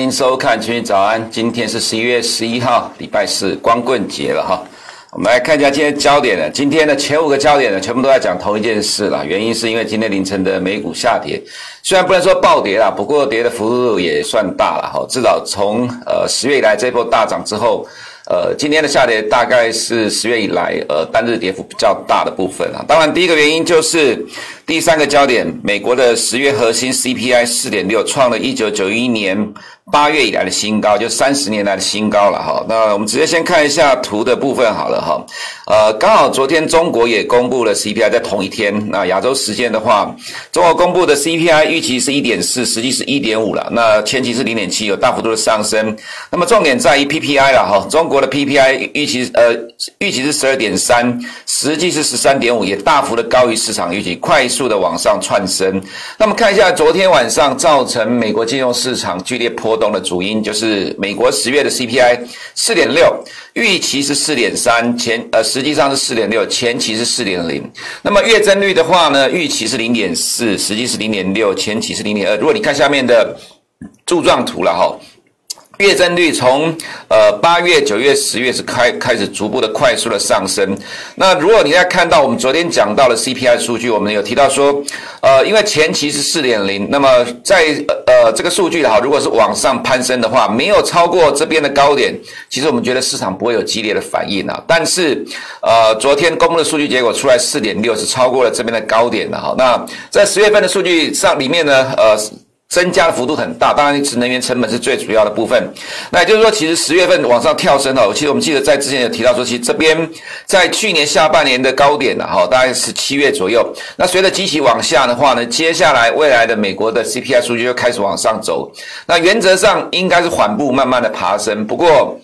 欢迎收看《群益早安》。今天是十一月十一号，礼拜四，光棍节了哈。我们来看一下今天焦点呢。今天的前五个焦点呢，全部都在讲同一件事了。原因是因为今天凌晨的美股下跌，虽然不能说暴跌啦，不过跌的幅度也算大了哈。至少从呃十月以来这波大涨之后。呃，今天的下跌大概是十月以来呃单日跌幅比较大的部分啊。当然，第一个原因就是第三个焦点，美国的十月核心 CPI 四点六，创了一九九一年八月以来的新高，就三十年来的新高了哈。那我们直接先看一下图的部分好了哈。呃，刚好昨天中国也公布了 CPI，在同一天。那亚洲时间的话，中国公布的 CPI 预期是一点四，实际是一点五了。那前期是零点七，有大幅度的上升。那么重点在于 PPI 了哈，中国的 PPI 预期呃预期是十二点三，实际是十三点五，也大幅的高于市场预期，快速的往上窜升。那么看一下昨天晚上造成美国金融市场剧烈波动的主因，就是美国十月的 CPI 四点六，预期是四点三，前呃实际上是四点六，前期是四点零。那么月增率的话呢，预期是零点四，实际是零点六，前期是零点二。如果你看下面的柱状图了哈。月增率从呃八月、九月、十月是开开始逐步的快速的上升。那如果你在看到我们昨天讲到的 CPI 数据，我们有提到说，呃，因为前期是四点零，那么在呃这个数据哈，如果是往上攀升的话，没有超过这边的高点，其实我们觉得市场不会有激烈的反应啊。但是呃昨天公布的数据结果出来四点六是超过了这边的高点的哈。那在十月份的数据上里面呢，呃。增加的幅度很大，当然是能源成本是最主要的部分。那也就是说，其实十月份往上跳升哦，其实我们记得在之前有提到说，其实这边在去年下半年的高点了哈，大概是七月左右。那随着机器往下的话呢，接下来未来的美国的 CPI 数据就开始往上走。那原则上应该是缓步慢慢的爬升，不过。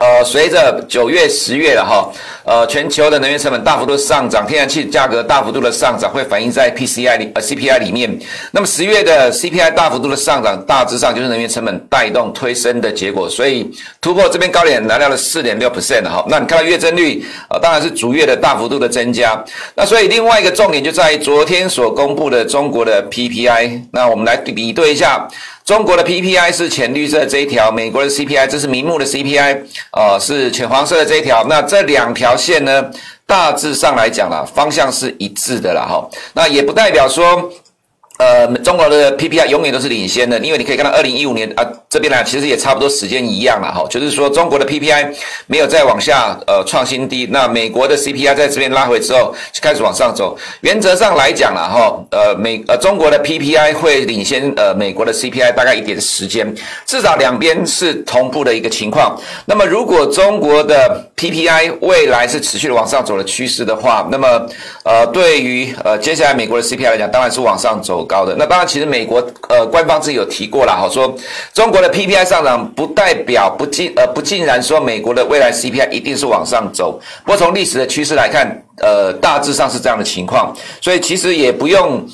呃，随着九月、十月了哈，呃，全球的能源成本大幅度上涨，天然气价格大幅度的上涨，会反映在 PCI 里呃 CPI 里面。那么十月的 CPI 大幅度的上涨，大致上就是能源成本带动推升的结果，所以突破这边高点来到了四点六 percent 哈。那你看到月增率啊、当然是逐月的大幅度的增加。那所以另外一个重点就在于昨天所公布的中国的 PPI，那我们来比对一下。中国的 PPI 是浅绿色这一条，美国的 CPI 这是明目的 CPI，呃，是浅黄色的这一条。那这两条线呢，大致上来讲啦，方向是一致的啦，哈。那也不代表说。呃，中国的 PPI 永远都是领先的，因为你可以看到，二零一五年啊这边呢，其实也差不多时间一样了哈，就是说中国的 PPI 没有再往下呃创新低，那美国的 CPI 在这边拉回之后就开始往上走。原则上来讲了哈，呃美呃中国的 PPI 会领先呃美国的 CPI 大概一点时间，至少两边是同步的一个情况。那么如果中国的 PPI 未来是持续的往上走的趋势的话，那么呃对于呃接下来美国的 CPI 来讲，当然是往上走。高的那当然，其实美国呃官方自己有提过了哈，说中国的 PPI 上涨不代表不尽呃不尽然说美国的未来 CPI 一定是往上走。不过从历史的趋势来看，呃大致上是这样的情况，所以其实也不用。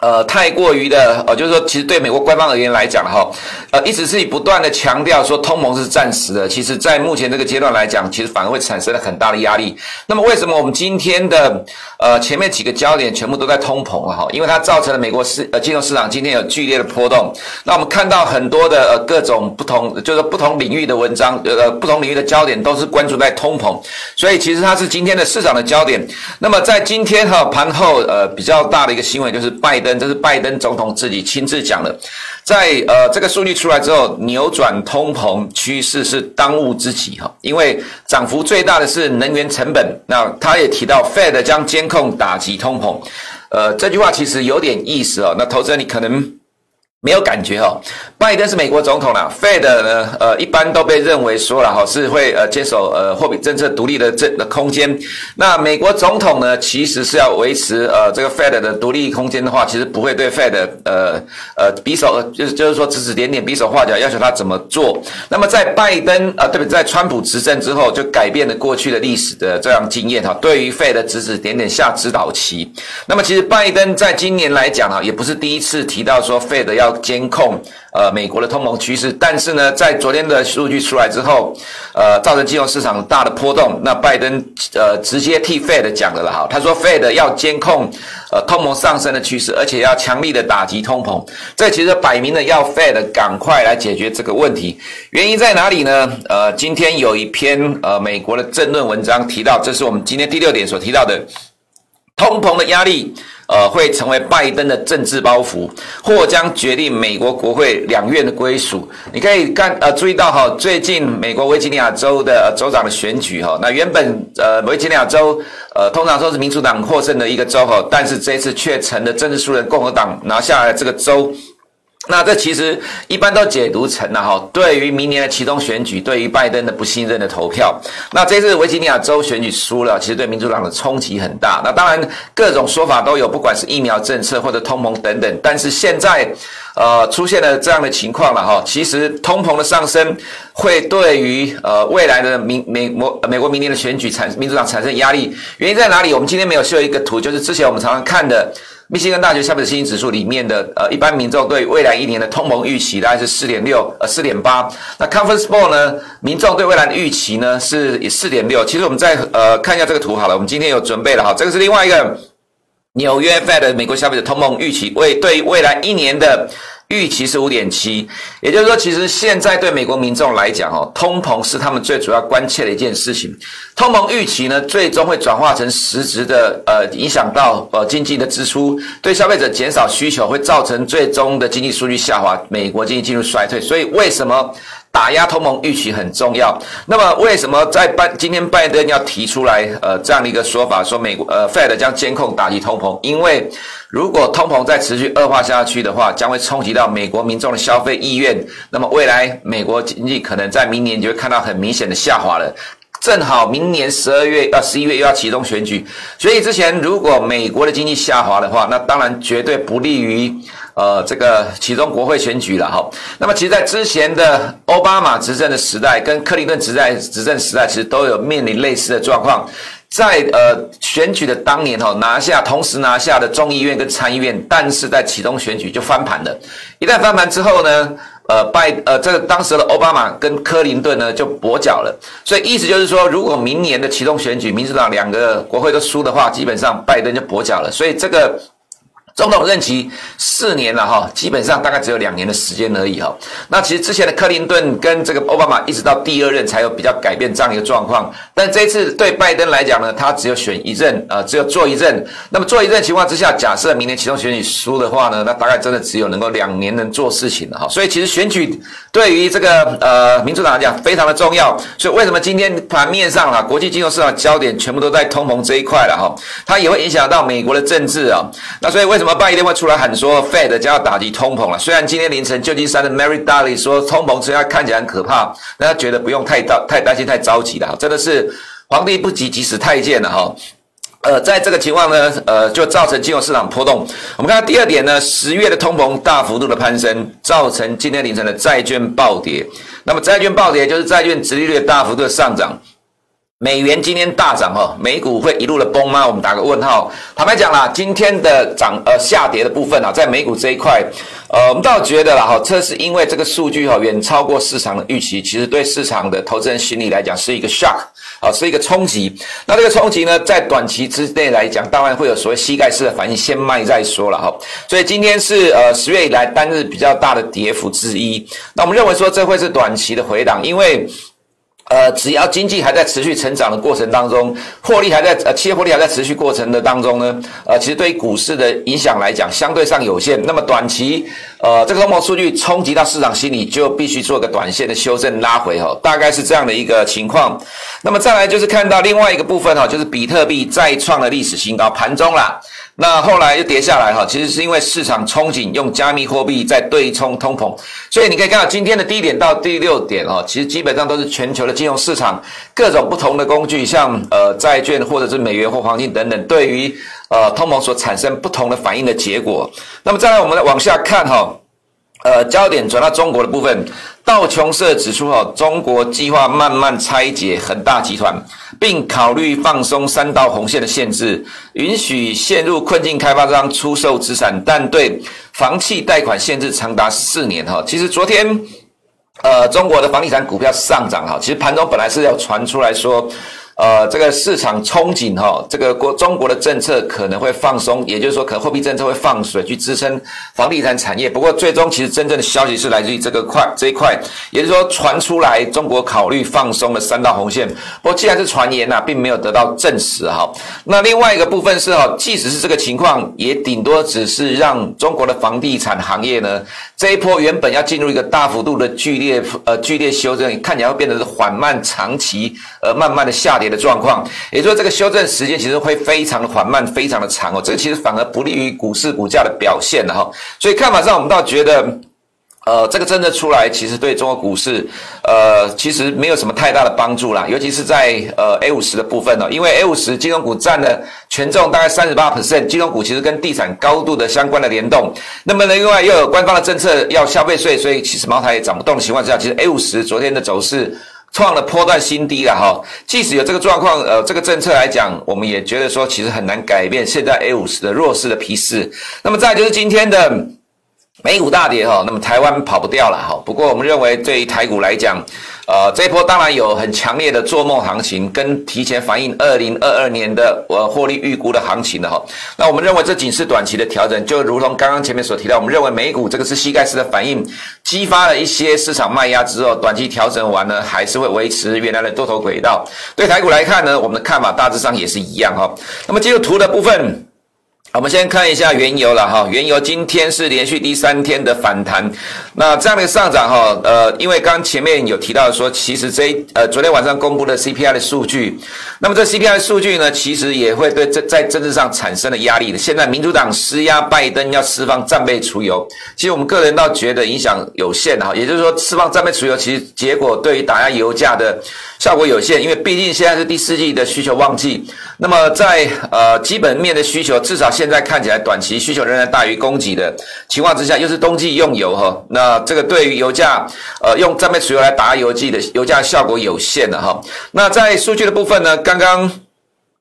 呃，太过于的，呃，就是说，其实对美国官方而言来讲哈，呃，一直是以不断的强调说通膨是暂时的，其实在目前这个阶段来讲，其实反而会产生了很大的压力。那么，为什么我们今天的呃前面几个焦点全部都在通膨啊？哈，因为它造成了美国市呃金融市场今天有剧烈的波动。那我们看到很多的呃各种不同，就是不同领域的文章，呃，不同领域的焦点都是关注在通膨，所以其实它是今天的市场的焦点。那么在今天哈盘后呃比较大的一个新闻就是拜。这是拜登总统自己亲自讲的，在呃这个数据出来之后，扭转通膨趋势是当务之急哈，因为涨幅最大的是能源成本。那他也提到，Fed 将监控打击通膨，呃这句话其实有点意思哦。那投资人你可能。没有感觉哦，拜登是美国总统啦，Fed 呢，呃，一般都被认为说了哈，是会呃接手呃货币政策独立的这的空间。那美国总统呢，其实是要维持呃这个 Fed 的独立空间的话，其实不会对 Fed 呃呃比手，就是就是说指指点点、比手画脚，要求他怎么做。那么在拜登啊，对不对？在川普执政之后，就改变了过去的历史的这样经验哈，对于 Fed 指指点点下指导棋。那么其实拜登在今年来讲啊，也不是第一次提到说 Fed 要。监控呃美国的通膨趋势。但是呢，在昨天的数据出来之后，呃，造成金融市场大的波动。那拜登呃直接替 Fed 讲了哈，他说 Fed 要监控呃通膨上升的趋势，而且要强力的打击通膨。这其实摆明了要 Fed 赶快来解决这个问题。原因在哪里呢？呃，今天有一篇呃美国的政论文章提到，这是我们今天第六点所提到的。通膨的压力，呃，会成为拜登的政治包袱，或将决定美国国会两院的归属。你可以看，呃，注意到哈，最近美国维吉尼亚州的州长的选举哈，那原本呃维吉尼亚州呃通常说是民主党获胜的一个州哈，但是这一次却成了政治输人共和党拿下来这个州。那这其实一般都解读成了哈，对于明年的其中选举，对于拜登的不信任的投票。那这次维吉尼亚州选举输了，其实对民主党的冲击很大。那当然各种说法都有，不管是疫苗政策或者通膨等等。但是现在，呃，出现了这样的情况了哈。其实通膨的上升会对于呃未来的民美国美国明年的选举产民主党产生压力。原因在哪里？我们今天没有秀一个图，就是之前我们常常看的。密歇根大学消费者信心指数里面的呃，一般民众对未来一年的通膨预期大概是四点六呃四点八。那 Conference Board 呢，民众对未来的预期呢是以四点六。其实我们再呃看一下这个图好了，我们今天有准备了哈，这个是另外一个纽约 Fed 美国消费者通膨预期，为对未来一年的。预期是五点七，也就是说，其实现在对美国民众来讲，哦，通膨是他们最主要关切的一件事情。通膨预期呢，最终会转化成实质的，呃，影响到呃经济的支出，对消费者减少需求，会造成最终的经济数据下滑，美国经济进入衰退。所以，为什么？打压通膨预期很重要。那么，为什么在拜今天拜登要提出来呃这样的一个说法，说美国呃 Fed 将监控打击通膨？因为如果通膨再持续恶化下去的话，将会冲击到美国民众的消费意愿。那么未来美国经济可能在明年就会看到很明显的下滑了。正好明年十二月到十一月又要启动选举，所以之前如果美国的经济下滑的话，那当然绝对不利于。呃，这个其中国会选举了哈。那么，其实，在之前的奥巴马执政的时代，跟克林顿执在执政时代，其实都有面临类似的状况。在呃选举的当年哈，拿下同时拿下的众议院跟参议院，但是在其中选举就翻盘了。一旦翻盘之后呢，呃拜呃这个当时的奥巴马跟克林顿呢就跛脚了。所以意思就是说，如果明年的其中选举，民主党两个国会都输的话，基本上拜登就跛脚了。所以这个。总统任期四年了哈，基本上大概只有两年的时间而已哈。那其实之前的克林顿跟这个奥巴马一直到第二任才有比较改变这样一个状况，但这一次对拜登来讲呢，他只有选一任，呃，只有做一任。那么做一任情况之下，假设明年其中选举输的话呢，那大概真的只有能够两年能做事情了哈。所以其实选举对于这个呃民主党来讲非常的重要。所以为什么今天盘面上啊，国际金融市场焦点全部都在通膨这一块了哈？它也会影响到美国的政治啊。那所以为什么？那么拜登会出来喊说，Fed 将要打击通膨了。虽然今天凌晨旧金山的 Mary Daly 说通膨虽然看起来很可怕，但他觉得不用太担太担心太着急了。真的是皇帝不急急死太监了哈。呃，在这个情况呢，呃，就造成金融市场波动。我们看到第二点呢，十月的通膨大幅度的攀升，造成今天凌晨的债券暴跌。那么债券暴跌就是债券殖利率大幅度的上涨。美元今天大涨哈，美股会一路的崩吗？我们打个问号。坦白讲啦，今天的涨呃下跌的部分啊，在美股这一块，呃，我们倒觉得啦哈，这是因为这个数据哈远超过市场的预期，其实对市场的投资人心理来讲是一个 shock 啊，是一个冲击。那这个冲击呢，在短期之内来讲，当然会有所谓膝盖式的反应，先卖再说了哈。所以今天是呃十月以来单日比较大的跌幅之一。那我们认为说这会是短期的回档，因为。呃，只要经济还在持续成长的过程当中，获利还在呃，企业获利还在持续过程的当中呢，呃，其实对于股市的影响来讲，相对上有限。那么短期，呃，这个通膨数据冲击到市场心理，就必须做个短线的修正拉回哈，大概是这样的一个情况。那么再来就是看到另外一个部分哈，就是比特币再创了历史新高，盘中啦。那后来又跌下来哈，其实是因为市场憧憬用加密货币在对冲通膨，所以你可以看到今天的低点到第六点哦，其实基本上都是全球的金融市场各种不同的工具，像呃债券或者是美元或黄金等等，对于呃通膨所产生不同的反应的结果。那么再来，我们来往下看哈。呃，焦点转到中国的部分，道琼社指出，哈，中国计划慢慢拆解恒大集团，并考虑放松三道红线的限制，允许陷入困境开发商出售资产，但对房企贷款限制长达四年，哈。其实昨天，呃，中国的房地产股票上涨，哈，其实盘中本来是要传出来说。呃，这个市场憧憬哈，这个国中国的政策可能会放松，也就是说，可能货币政策会放水去支撑房地产产业。不过，最终其实真正的消息是来自于这个块这一块，也就是说，传出来中国考虑放松了三道红线。不过，既然是传言呐，并没有得到证实哈。那另外一个部分是哈，即使是这个情况，也顶多只是让中国的房地产行业呢，这一波原本要进入一个大幅度的剧烈呃剧烈修正，看起来会变得是缓慢长期而慢慢的下跌。的状况，也就是说，这个修正时间其实会非常的缓慢，非常的长哦。这个其实反而不利于股市股价的表现了哈。所以看法上，我们倒觉得，呃，这个政策出来，其实对中国股市，呃，其实没有什么太大的帮助啦。尤其是在呃 A 五十的部分呢，因为 A 五十金融股占了权重大概三十八 percent，金融股其实跟地产高度的相关的联动。那么呢，另外又有官方的政策要消费税，所以其实茅台也涨不动的情况之下，其实 A 五十昨天的走势。创了波段新低了哈，即使有这个状况，呃，这个政策来讲，我们也觉得说其实很难改变现在 A 五十的弱势的皮势。那么再就是今天的美股大跌哈，那么台湾跑不掉了哈。不过我们认为对于台股来讲，呃，这一波当然有很强烈的做梦行情，跟提前反映二零二二年的呃获利预估的行情的哈。那我们认为这仅是短期的调整，就如同刚刚前面所提到，我们认为美股这个是膝盖式的反应，激发了一些市场卖压之后，短期调整完呢，还是会维持原来的多头轨道。对台股来看呢，我们的看法大致上也是一样哈。那么进入图的部分。我们先看一下原油了哈，原油今天是连续第三天的反弹，那这样的上涨哈，呃，因为刚前面有提到说，其实这呃昨天晚上公布的 CPI 的数据，那么这 CPI 的数据呢，其实也会对这在政治上产生了压力的。现在民主党施压拜登要释放战备储油，其实我们个人倒觉得影响有限哈，也就是说释放战备储油，其实结果对于打压油价的效果有限，因为毕竟现在是第四季的需求旺季，那么在呃基本面的需求至少现在看起来，短期需求仍然大于供给的情况之下，又是冬季用油哈，那这个对于油价，呃，用战备石油来打油剂的油价效果有限的哈。那在数据的部分呢，刚刚。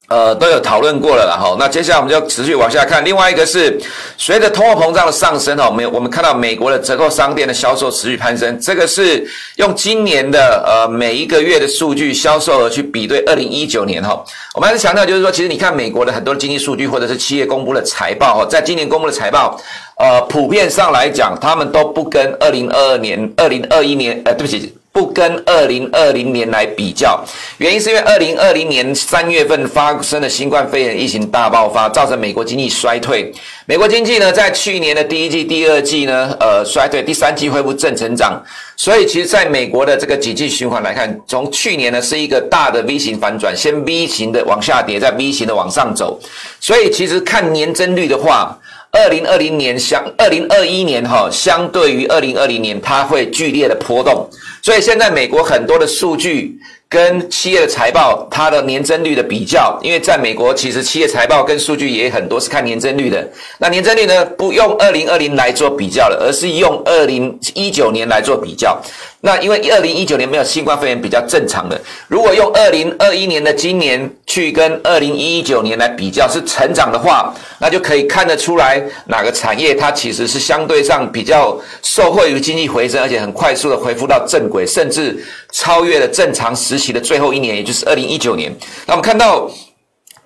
呃，都有讨论过了啦哈。那接下来我们就持续往下看。另外一个是，随着通货膨胀的上升哈，我们我们看到美国的折扣商店的销售持续攀升。这个是用今年的呃每一个月的数据销售额去比对二零一九年哈。我们还是强调，就是说，其实你看美国的很多经济数据或者是企业公布的财报哈，在今年公布的财报，呃，普遍上来讲，他们都不跟二零二二年、二零二一年，呃，对不起。不跟二零二零年来比较，原因是因为二零二零年三月份发生的新冠肺炎疫情大爆发，造成美国经济衰退。美国经济呢，在去年的第一季、第二季呢，呃，衰退，第三季恢复正成长。所以，其实在美国的这个经济循环来看，从去年呢是一个大的 V 型反转，先 V 型的往下跌，再 V 型的往上走。所以，其实看年增率的话，二零二零年相二零二一年哈，相对于二零二零年，它会剧烈的波动。所以现在美国很多的数据跟企业的财报，它的年增率的比较，因为在美国其实企业财报跟数据也很多是看年增率的。那年增率呢，不用二零二零来做比较了，而是用二零一九年来做比较。那因为二零一九年没有新冠肺炎，比较正常的。如果用二零二一年的今年去跟二零一九年来比较，是成长的话，那就可以看得出来哪个产业它其实是相对上比较受惠于经济回升，而且很快速的恢复到正轨，甚至超越了正常时期的最后一年，也就是二零一九年。那我们看到。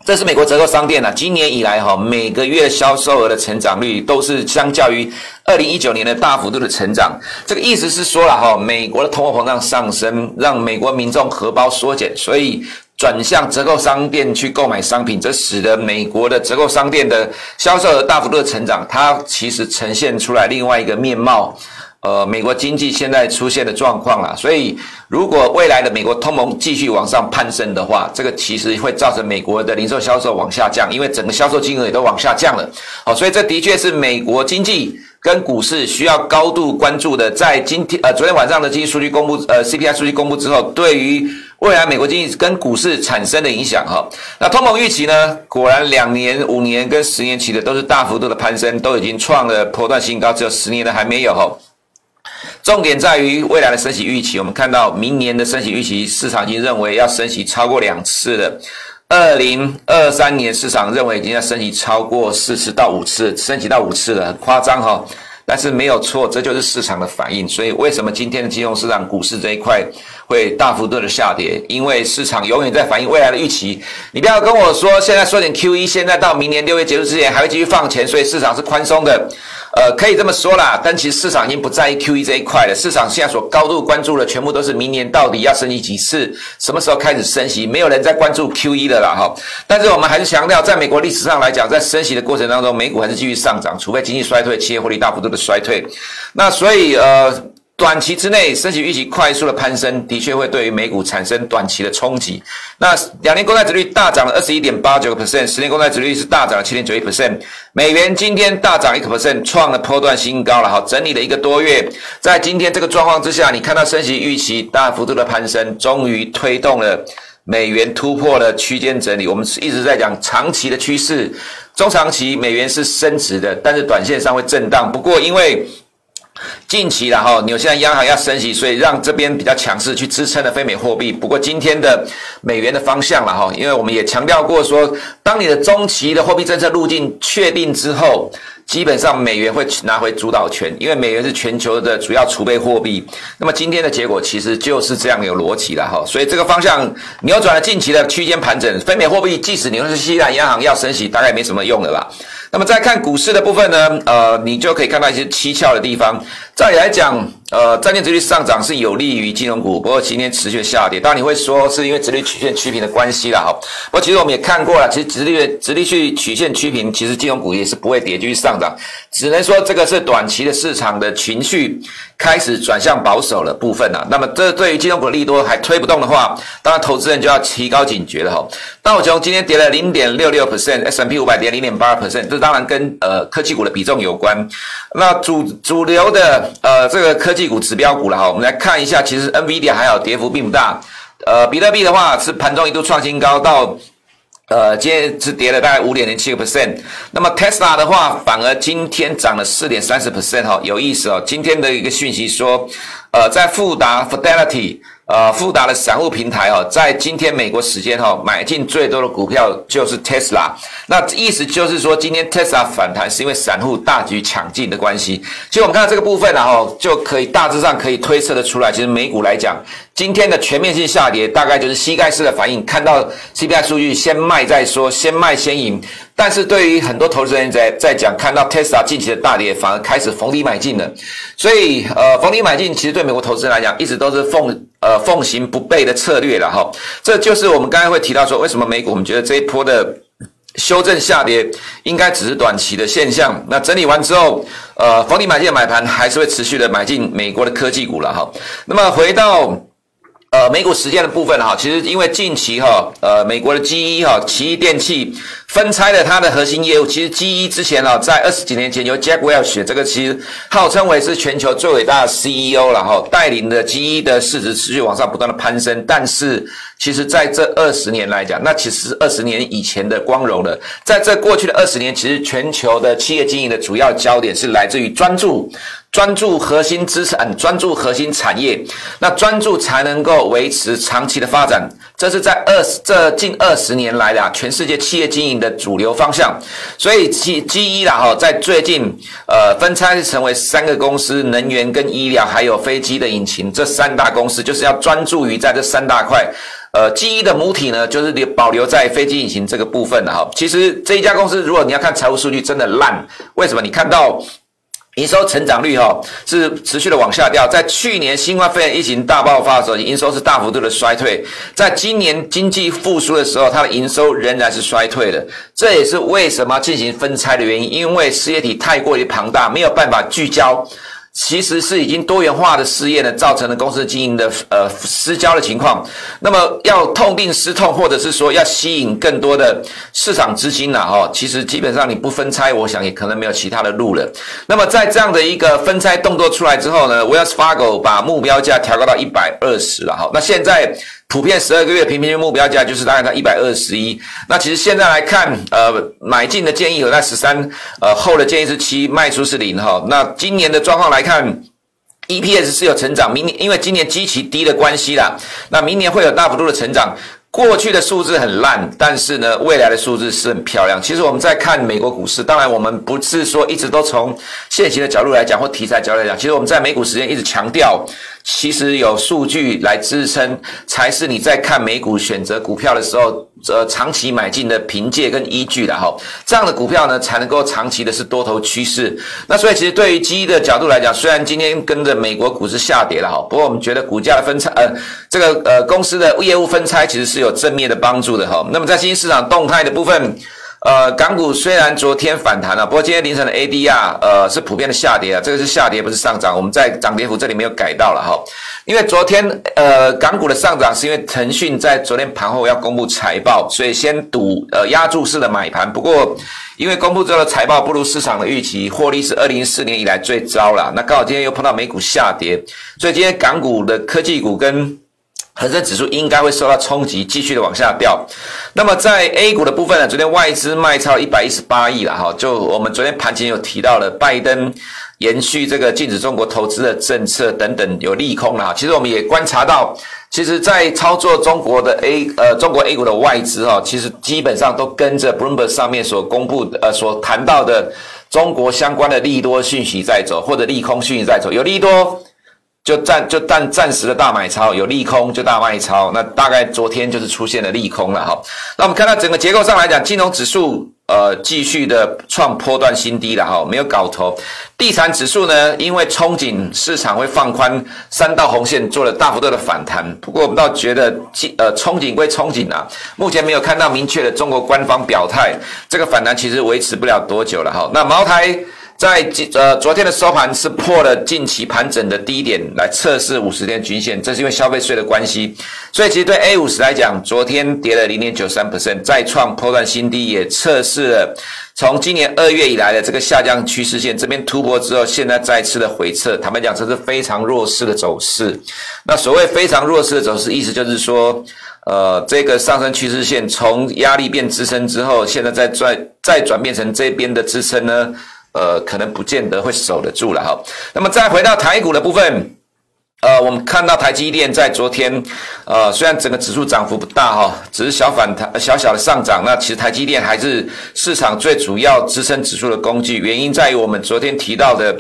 这是美国折扣商店啊，今年以来哈，每个月销售额的成长率都是相较于二零一九年的大幅度的成长。这个意思是说了哈，美国的通货膨胀上升，让美国民众荷包缩减，所以转向折扣商店去购买商品，这使得美国的折扣商店的销售额大幅度的成长。它其实呈现出来另外一个面貌。呃，美国经济现在出现的状况了，所以如果未来的美国通膨继续往上攀升的话，这个其实会造成美国的零售销售往下降，因为整个销售金额也都往下降了。好，所以这的确是美国经济跟股市需要高度关注的。在今天呃昨天晚上的经济数据公布，呃 CPI 数据公布之后，对于未来美国经济跟股市产生的影响哈，那通膨预期呢，果然两年、五年跟十年期的都是大幅度的攀升，都已经创了波段新高，只有十年的还没有哈。重点在于未来的升息预期。我们看到明年的升息预期，市场已经认为要升息超过两次了。二零二三年市场认为已经要升息超过四次到五次，升息到五次了，很夸张哈。但是没有错，这就是市场的反应。所以为什么今天的金融市场、股市这一块会大幅度的下跌？因为市场永远在反映未来的预期。你不要跟我说现在缩减 QE，现在到明年六月结束之前还会继续放钱，所以市场是宽松的。呃，可以这么说啦，但其实市场已经不在意 QE 这一块了。市场现在所高度关注的，全部都是明年到底要升息几次，什么时候开始升息，没有人在关注 QE 的啦哈。但是我们还是强调，在美国历史上来讲，在升息的过程当中，美股还是继续上涨，除非经济衰退，企业获利大幅度的衰退。那所以呃。短期之内，升息预期快速的攀升，的确会对于美股产生短期的冲击。那两年公债殖率大涨了二十一点八九个 percent，十年公债殖率是大涨了七点九一 percent。美元今天大涨一个 percent，创了波段新高了。好，整理了一个多月，在今天这个状况之下，你看到升息预期大幅度的攀升，终于推动了美元突破了区间整理。我们一直在讲长期的趋势，中长期美元是升值的，但是短线上会震荡。不过因为近期然后纽西兰央行要升息，所以让这边比较强势去支撑的非美货币。不过今天的美元的方向了哈，因为我们也强调过说，当你的中期的货币政策路径确定之后，基本上美元会拿回主导权，因为美元是全球的主要储备货币。那么今天的结果其实就是这样有逻辑了哈，所以这个方向扭转了近期的区间盘整，非美货币即使纽西兰央行要升息，大概没什么用了吧。那么再看股市的部分呢，呃，你就可以看到一些蹊跷的地方。再来讲，呃，债券殖率上涨是有利于金融股，不过今天持续下跌。当然你会说是因为殖利率曲线趋平的关系啦，哈。不过其实我们也看过了，其实殖利率殖利率曲线趋平，其实金融股也是不会跌，继续上涨。只能说这个是短期的市场的情绪开始转向保守的部分了。那么这对于金融股的利多还推不动的话，当然投资人就要提高警觉了，哈。道琼今天跌了零点六六 percent，S&P 五百跌零点八 percent。这当然跟呃科技股的比重有关，那主主流的呃这个科技股指标股了哈，我们来看一下，其实 NVIDIA 还好，跌幅并不大。呃，比特币的话是盘中一度创新高到，呃今天是跌了大概五点零七个 percent。那么 Tesla 的话反而今天涨了四点三十 percent 哈，有意思哦。今天的一个讯息说，呃在富达 Fidelity。呃，富达的散户平台哦，在今天美国时间哈，买进最多的股票就是 Tesla。那意思就是说，今天 Tesla 反弹是因为散户大举抢进的关系。其实我们看到这个部分然后就可以大致上可以推测的出来，其实美股来讲，今天的全面性下跌，大概就是膝盖式的反应。看到 CPI 数据，先卖再说，先卖先赢。但是对于很多投资人在在讲，看到 Tesla 近期的大跌，反而开始逢低买进了。所以，呃，逢低买进其实对美国投资人来讲，一直都是奉呃奉行不备的策略了哈。这就是我们刚才会提到说，为什么美股我们觉得这一波的修正下跌应该只是短期的现象。那整理完之后，呃，逢低买进的买盘还是会持续的买进美国的科技股了哈。那么回到。呃，美股时间的部分哈，其实因为近期哈，呃，美国的 GE 哈，奇异电器分拆了它的核心业务。其实 GE 之前哈，在二十几年前由 Jack Welch 这个其实号称为是全球最伟大的 CEO 了哈，带领的 GE 的市值持续往上不断的攀升。但是，其实在这二十年来讲，那其实是二十年以前的光荣了。在这过去的二十年，其实全球的企业经营的主要焦点是来自于专注。专注核心资产，专注核心产业，那专注才能够维持长期的发展。这是在二十这近二十年来的全世界企业经营的主流方向。所以 G GE 啦哈，在最近呃分拆成为三个公司：能源、跟医疗，还有飞机的引擎这三大公司，就是要专注于在这三大块。呃，GE 的母体呢，就是留保留在飞机引擎这个部分的哈。其实这一家公司，如果你要看财务数据，真的烂。为什么？你看到？营收成长率哈是持续的往下掉，在去年新冠肺炎疫情大爆发的时候，营收是大幅度的衰退，在今年经济复苏的时候，它的营收仍然是衰退的，这也是为什么进行分拆的原因，因为事业体太过于庞大，没有办法聚焦。其实是已经多元化的事业呢，造成了公司经营的呃失焦的情况。那么要痛定思痛，或者是说要吸引更多的市场资金呢？哈，其实基本上你不分拆，我想也可能没有其他的路了。那么在这样的一个分拆动作出来之后呢，Wells Fargo 把目标价调高到一百二十了哈。那现在。普遍十二个月平均目标价就是大概在一百二十一。那其实现在来看，呃，买进的建议有在十三，呃，后的建议是七，卖出是零哈。那今年的状况来看，EPS 是有成长，明年因为今年基期低的关系啦，那明年会有大幅度的成长。过去的数字很烂，但是呢，未来的数字是很漂亮。其实我们在看美国股市，当然我们不是说一直都从现行的角度来讲或题材角度来讲，其实我们在美股时间一直强调。其实有数据来支撑，才是你在看美股选择股票的时候，呃，长期买进的凭借跟依据的哈。这样的股票呢，才能够长期的是多头趋势。那所以，其实对于基的角度来讲，虽然今天跟着美国股市下跌了哈，不过我们觉得股价的分拆，呃，这个呃公司的业务分拆其实是有正面的帮助的哈。那么在新兴市场动态的部分。呃，港股虽然昨天反弹了，不过今天凌晨的 ADR 呃是普遍的下跌啊，这个是下跌不是上涨，我们在涨跌幅这里没有改到了哈，因为昨天呃港股的上涨是因为腾讯在昨天盘后要公布财报，所以先赌呃压注式的买盘，不过因为公布之后的财报不如市场的预期，获利是二零一四年以来最糟了，那刚好今天又碰到美股下跌，所以今天港股的科技股跟恒生指数应该会受到冲击，继续的往下掉。那么在 A 股的部分呢，昨天外资卖超一百一十八亿了哈。就我们昨天盘前有提到了拜登延续这个禁止中国投资的政策等等有利空了哈。其实我们也观察到，其实，在操作中国的 A 呃中国 A 股的外资哈，其实基本上都跟着 Bloomberg 上面所公布的呃所谈到的中国相关的利多讯息在走，或者利空讯息在走，有利多。就暂就暂暂时的大买超，有利空就大卖超，那大概昨天就是出现了利空了哈。那我们看到整个结构上来讲，金融指数呃继续的创波段新低了哈，没有搞头。地产指数呢，因为憧憬市场会放宽三道红线，做了大幅度的反弹。不过我们倒觉得，呃憧憬归憧憬啊，目前没有看到明确的中国官方表态，这个反弹其实维持不了多久了哈。那茅台。在呃昨天的收盘是破了近期盘整的低点，来测试五十天均线，这是因为消费税的关系，所以其实对 A 五十来讲，昨天跌了零点九三 percent，再创波段新低，也测试了从今年二月以来的这个下降趋势线，这边突破之后，现在再次的回撤，坦白讲这是非常弱势的走势。那所谓非常弱势的走势，意思就是说，呃，这个上升趋势线从压力变支撑之后，现在再转再转变成这边的支撑呢？呃，可能不见得会守得住了哈。那么再回到台股的部分，呃，我们看到台积电在昨天，呃，虽然整个指数涨幅不大哈，只是小反弹、小小的上涨。那其实台积电还是市场最主要支撑指数的工具，原因在于我们昨天提到的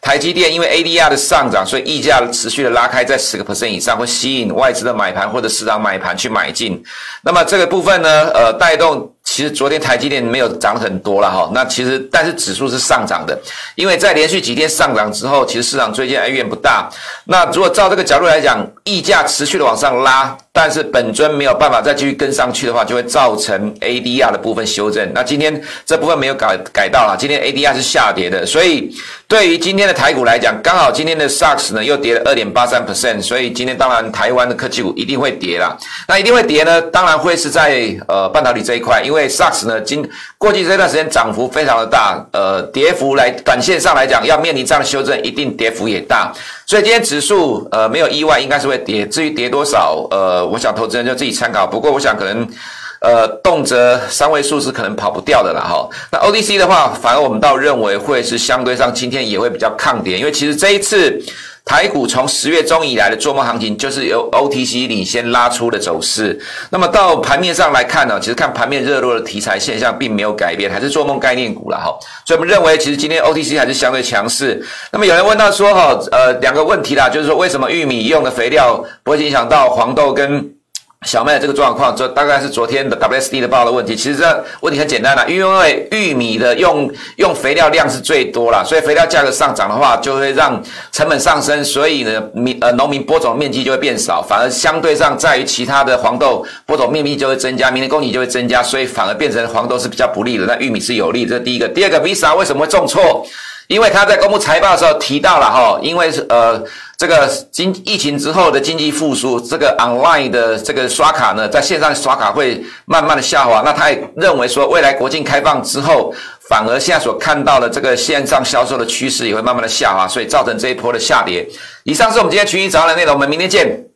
台积电，因为 ADR 的上涨，所以溢价持续的拉开在十个 percent 以上，会吸引外资的买盘或者市场买盘去买进。那么这个部分呢，呃，带动。其实昨天台积电没有涨很多了哈，那其实但是指数是上涨的，因为在连续几天上涨之后，其实市场最近哀怨不大。那如果照这个角度来讲，溢价持续的往上拉，但是本尊没有办法再继续跟上去的话，就会造成 ADR 的部分修正。那今天这部分没有改改到了，今天 ADR 是下跌的，所以对于今天的台股来讲，刚好今天的 SOX 呢又跌了二点八三 percent，所以今天当然台湾的科技股一定会跌啦。那一定会跌呢，当然会是在呃半导体这一块，因为 SOX 呢今过去这段时间涨幅非常的大，呃跌幅来短线上来讲要面临这样的修正，一定跌幅也大。所以今天指数呃没有意外，应该是会跌。至于跌多少，呃，我想投资人就自己参考。不过我想可能，呃，动辄三位数是可能跑不掉的啦哈。那 O D C 的话，反而我们倒认为会是相对上今天也会比较抗跌，因为其实这一次。台股从十月中以来的做梦行情，就是由 OTC 领先拉出的走势。那么到盘面上来看呢，其实看盘面热络的题材现象并没有改变，还是做梦概念股了哈。所以我们认为，其实今天 OTC 还是相对强势。那么有人问到说哈，呃，两个问题啦，就是说为什么玉米用的肥料不会影响到黄豆跟小麦的这个状况，这大概是昨天的 WSD 的报的问题。其实这问题很简单啦，因为玉米的用用肥料量是最多啦，所以肥料价格上涨的话，就会让成本上升，所以呢，民呃农民播种面积就会变少，反而相对上在于其他的黄豆播种面积就会增加，明年供给就会增加，所以反而变成黄豆是比较不利的，那玉米是有利。这第一个，第二个，Visa 为什么会重挫？因为他在公布财报的时候提到了哈，因为呃。这个经疫情之后的经济复苏，这个 online 的这个刷卡呢，在线上刷卡会慢慢的下滑。那他也认为说，未来国境开放之后，反而现在所看到的这个线上销售的趋势也会慢慢的下滑，所以造成这一波的下跌。以上是我们今天群益早安的内容，我们明天见。